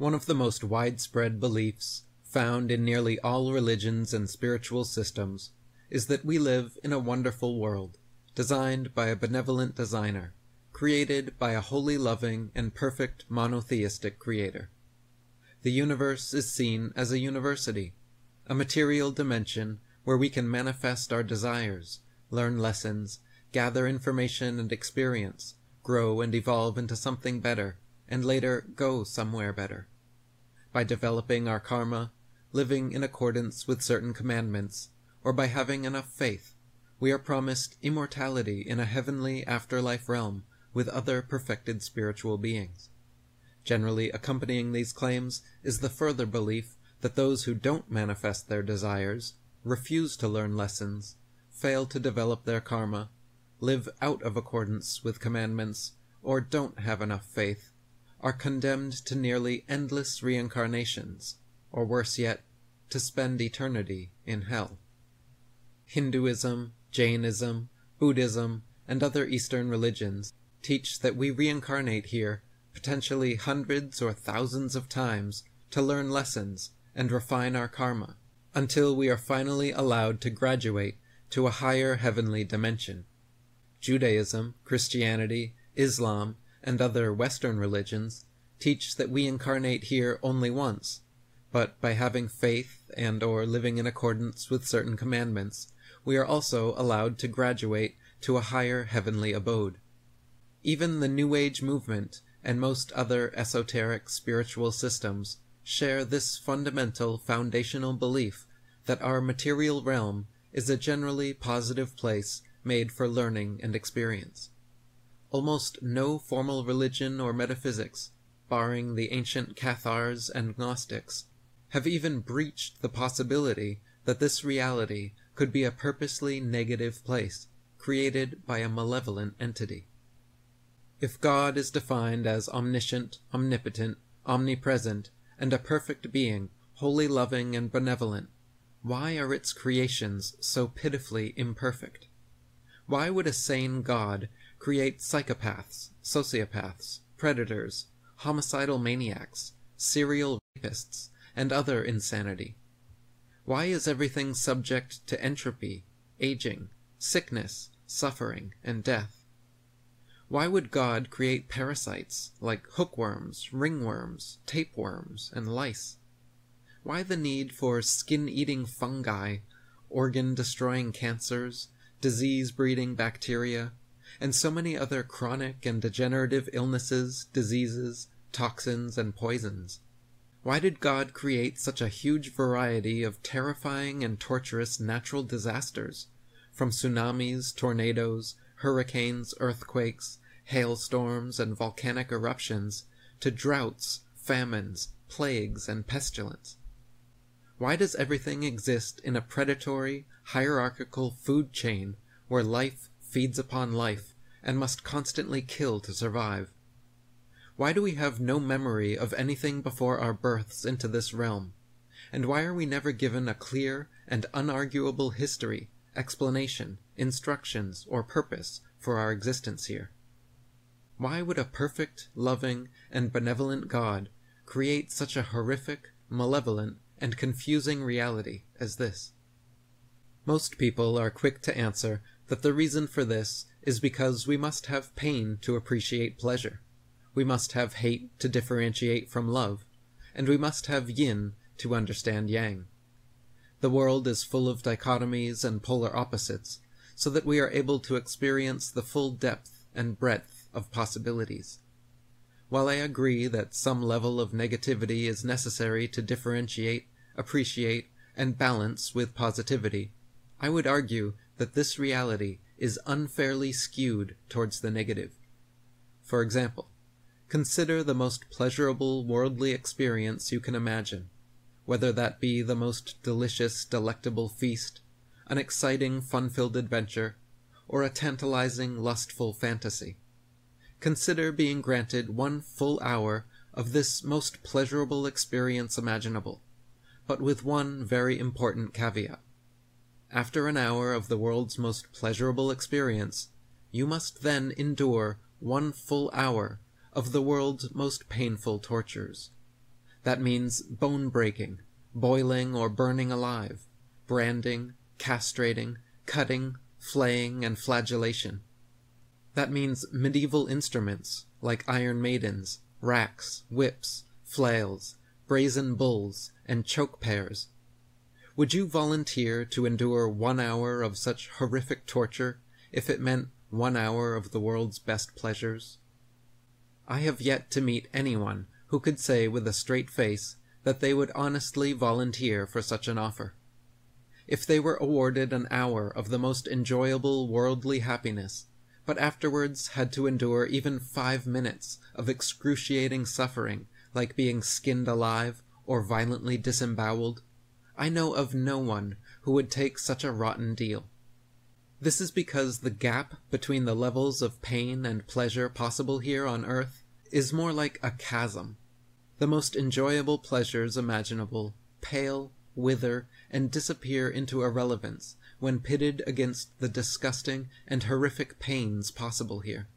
One of the most widespread beliefs found in nearly all religions and spiritual systems is that we live in a wonderful world, designed by a benevolent designer, created by a wholly loving and perfect monotheistic creator. The universe is seen as a university, a material dimension where we can manifest our desires, learn lessons, gather information and experience, grow and evolve into something better, and later go somewhere better. By developing our karma, living in accordance with certain commandments, or by having enough faith, we are promised immortality in a heavenly afterlife realm with other perfected spiritual beings. Generally accompanying these claims is the further belief that those who don't manifest their desires, refuse to learn lessons, fail to develop their karma, live out of accordance with commandments, or don't have enough faith, are condemned to nearly endless reincarnations, or worse yet, to spend eternity in hell. Hinduism, Jainism, Buddhism, and other Eastern religions teach that we reincarnate here potentially hundreds or thousands of times to learn lessons and refine our karma until we are finally allowed to graduate to a higher heavenly dimension. Judaism, Christianity, Islam, and other Western religions teach that we incarnate here only once, but by having faith and or living in accordance with certain commandments, we are also allowed to graduate to a higher heavenly abode. Even the New Age movement and most other esoteric spiritual systems share this fundamental foundational belief that our material realm is a generally positive place made for learning and experience. Almost no formal religion or metaphysics, barring the ancient Cathars and Gnostics, have even breached the possibility that this reality could be a purposely negative place created by a malevolent entity. If God is defined as omniscient, omnipotent, omnipresent, and a perfect being, wholly loving and benevolent, why are its creations so pitifully imperfect? Why would a sane God create psychopaths, sociopaths, predators, homicidal maniacs, serial rapists, and other insanity? Why is everything subject to entropy, aging, sickness, suffering, and death? Why would God create parasites like hookworms, ringworms, tapeworms, and lice? Why the need for skin eating fungi, organ destroying cancers, disease breeding bacteria, and so many other chronic and degenerative illnesses, diseases, toxins, and poisons? Why did God create such a huge variety of terrifying and torturous natural disasters, from tsunamis, tornadoes, hurricanes, earthquakes, hailstorms, and volcanic eruptions, to droughts, famines, plagues, and pestilence? Why does everything exist in a predatory, hierarchical food chain where life feeds upon life and must constantly kill to survive? Why do we have no memory of anything before our births into this realm? And why are we never given a clear and unarguable history explanation, instructions, or purpose for our existence here. Why would a perfect, loving, and benevolent God create such a horrific, malevolent, and confusing reality as this? Most people are quick to answer that the reason for this is because we must have pain to appreciate pleasure, we must have hate to differentiate from love, and we must have yin to understand yang. The world is full of dichotomies and polar opposites, so that we are able to experience the full depth and breadth of possibilities. While I agree that some level of negativity is necessary to differentiate, appreciate, and balance with positivity, I would argue that this reality is unfairly skewed towards the negative. For example, consider the most pleasurable worldly experience you can imagine whether that be the most delicious, delectable feast, an exciting, fun-filled adventure, or a tantalizing, lustful fantasy. Consider being granted one full hour of this most pleasurable experience imaginable, but with one very important caveat. After an hour of the world's most pleasurable experience, you must then endure one full hour of the world's most painful tortures. That means bone breaking, boiling or burning alive, branding, castrating, cutting, flaying, and flagellation. That means medieval instruments like iron maidens, racks, whips, flails, brazen bulls, and choke pears. Would you volunteer to endure one hour of such horrific torture if it meant one hour of the world's best pleasures? I have yet to meet anyone who could say with a straight face that they would honestly volunteer for such an offer. If they were awarded an hour of the most enjoyable worldly happiness, but afterwards had to endure even five minutes of excruciating suffering like being skinned alive or violently disemboweled, I know of no one who would take such a rotten deal. This is because the gap between the levels of pain and pleasure possible here on earth is more like a chasm. The most enjoyable pleasures imaginable pale, wither, and disappear into irrelevance when pitted against the disgusting and horrific pains possible here.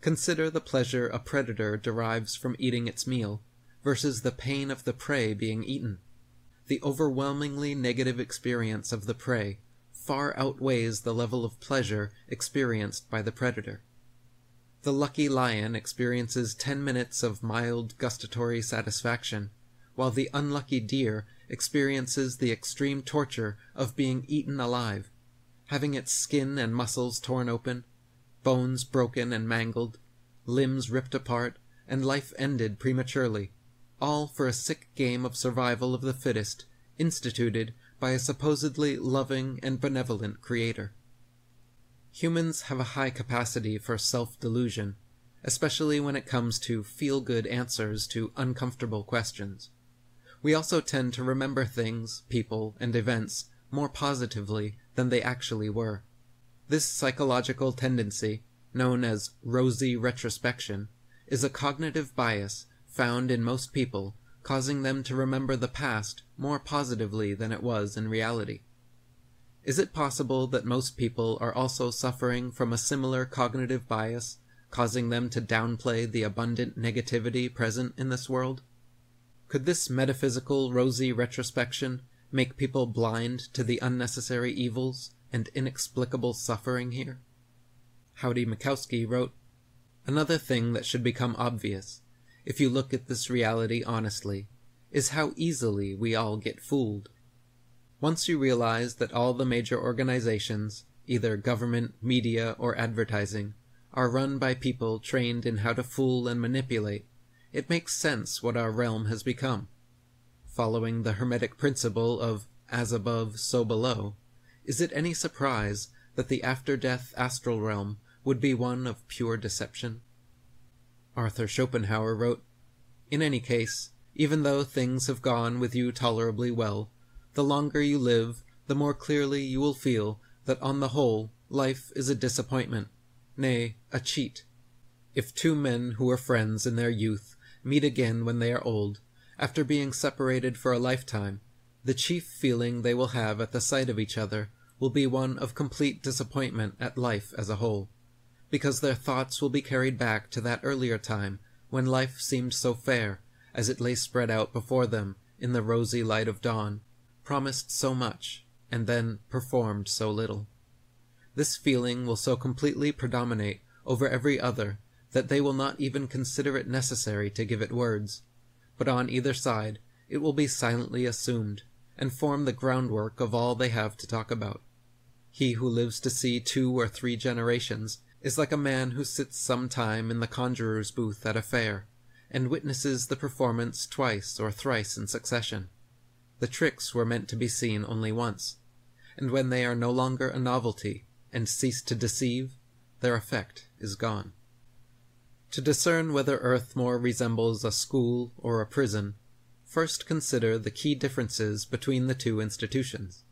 Consider the pleasure a predator derives from eating its meal versus the pain of the prey being eaten. The overwhelmingly negative experience of the prey far outweighs the level of pleasure experienced by the predator. The lucky lion experiences 10 minutes of mild gustatory satisfaction, while the unlucky deer experiences the extreme torture of being eaten alive, having its skin and muscles torn open, bones broken and mangled, limbs ripped apart, and life ended prematurely, all for a sick game of survival of the fittest instituted by a supposedly loving and benevolent creator. Humans have a high capacity for self-delusion, especially when it comes to feel-good answers to uncomfortable questions. We also tend to remember things, people, and events more positively than they actually were. This psychological tendency, known as rosy retrospection, is a cognitive bias found in most people, causing them to remember the past more positively than it was in reality. Is it possible that most people are also suffering from a similar cognitive bias, causing them to downplay the abundant negativity present in this world? Could this metaphysical rosy retrospection make people blind to the unnecessary evils and inexplicable suffering here. Howdy Mikowski wrote, Another thing that should become obvious, if you look at this reality honestly, is how easily we all get fooled. Once you realize that all the major organizations, either government, media, or advertising, are run by people trained in how to fool and manipulate, it makes sense what our realm has become. Following the Hermetic principle of as above, so below, is it any surprise that the after-death astral realm would be one of pure deception? Arthur Schopenhauer wrote, In any case, even though things have gone with you tolerably well, the longer you live, the more clearly you will feel that on the whole life is a disappointment, nay, a cheat. If two men who were friends in their youth meet again when they are old, after being separated for a lifetime, the chief feeling they will have at the sight of each other will be one of complete disappointment at life as a whole, because their thoughts will be carried back to that earlier time when life seemed so fair as it lay spread out before them in the rosy light of dawn, promised so much, and then performed so little. This feeling will so completely predominate over every other that they will not even consider it necessary to give it words, but on either side it will be silently assumed, and form the groundwork of all they have to talk about. He who lives to see two or three generations is like a man who sits some time in the conjurer's booth at a fair, and witnesses the performance twice or thrice in succession. The tricks were meant to be seen only once, and when they are no longer a novelty and cease to deceive, their effect is gone. To discern whether Earth more resembles a school or a prison, First consider the key differences between the two institutions.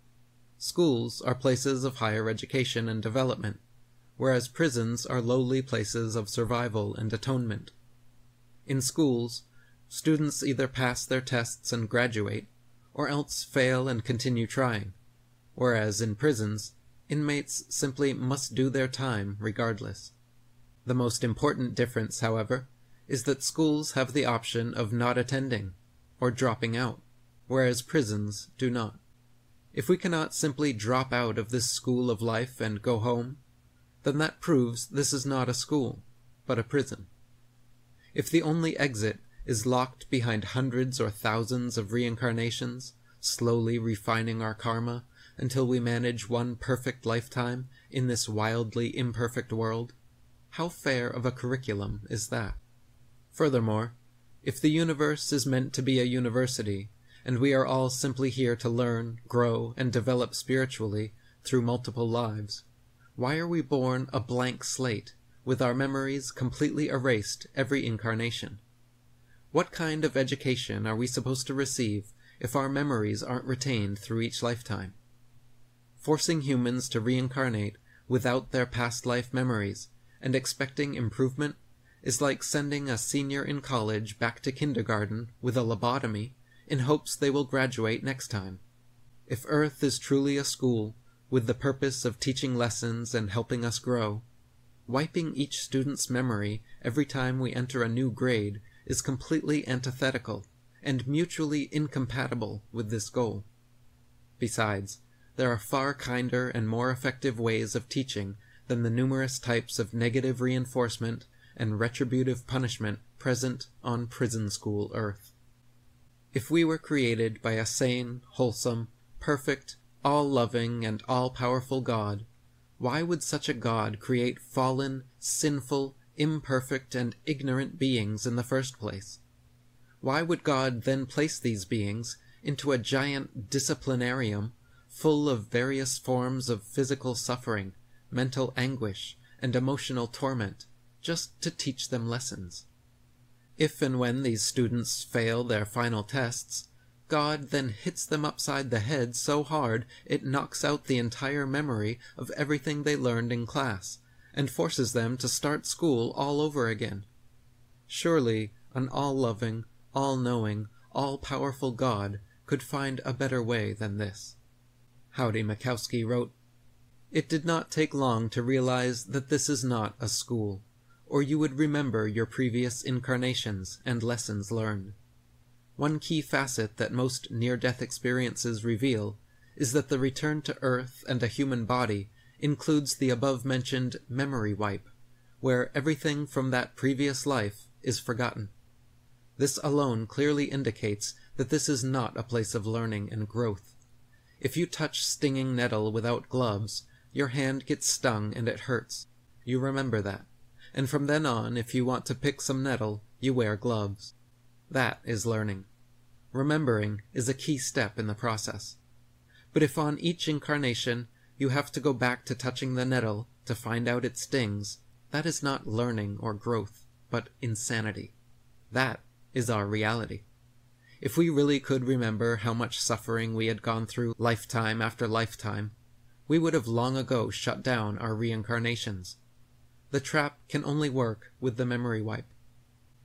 Schools are places of higher education and development, whereas prisons are lowly places of survival and atonement. In schools, students either pass their tests and graduate, or else fail and continue trying, whereas in prisons, inmates simply must do their time regardless. The most important difference, however, is that schools have the option of not attending or dropping out, whereas prisons do not. If we cannot simply drop out of this school of life and go home, then that proves this is not a school, but a prison. If the only exit is locked behind hundreds or thousands of reincarnations, slowly refining our karma until we manage one perfect lifetime in this wildly imperfect world, how fair of a curriculum is that? Furthermore, if the universe is meant to be a university, and we are all simply here to learn, grow, and develop spiritually through multiple lives, why are we born a blank slate, with our memories completely erased every incarnation? What kind of education are we supposed to receive if our memories aren't retained through each lifetime? Forcing humans to reincarnate without their past life memories and expecting improvement is like sending a senior in college back to kindergarten with a lobotomy in hopes they will graduate next time. If Earth is truly a school, with the purpose of teaching lessons and helping us grow, wiping each student's memory every time we enter a new grade is completely antithetical and mutually incompatible with this goal. Besides, there are far kinder and more effective ways of teaching than the numerous types of negative reinforcement and retributive punishment present on prison school Earth. If we were created by a sane, wholesome, perfect, all loving, and all powerful God, why would such a God create fallen, sinful, imperfect, and ignorant beings in the first place? Why would God then place these beings into a giant disciplinarium full of various forms of physical suffering, mental anguish, and emotional torment, just to teach them lessons? If and when these students fail their final tests, God then hits them upside the head so hard it knocks out the entire memory of everything they learned in class, and forces them to start school all over again. Surely an all-loving, all-knowing, all-powerful God could find a better way than this. Howdy Mikowski wrote, It did not take long to realize that this is not a school or you would remember your previous incarnations and lessons learned. One key facet that most near-death experiences reveal is that the return to Earth and a human body includes the above-mentioned memory wipe, where everything from that previous life is forgotten. This alone clearly indicates that this is not a place of learning and growth. If you touch stinging nettle without gloves, your hand gets stung and it hurts. You remember that and from then on, if you want to pick some nettle, you wear gloves. That is learning. Remembering is a key step in the process. But if on each incarnation you have to go back to touching the nettle to find out it stings, that is not learning or growth, but insanity. That is our reality. If we really could remember how much suffering we had gone through lifetime after lifetime, we would have long ago shut down our reincarnations the trap can only work with the memory wipe.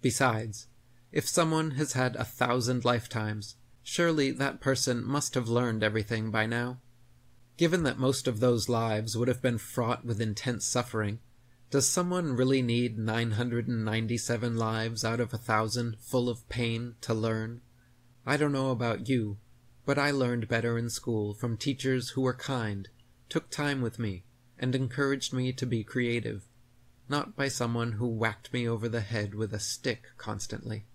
Besides, if someone has had a thousand lifetimes, surely that person must have learned everything by now. Given that most of those lives would have been fraught with intense suffering, does someone really need 997 lives out of a thousand full of pain to learn? I don't know about you, but I learned better in school from teachers who were kind, took time with me, and encouraged me to be creative not by someone who whacked me over the head with a stick constantly.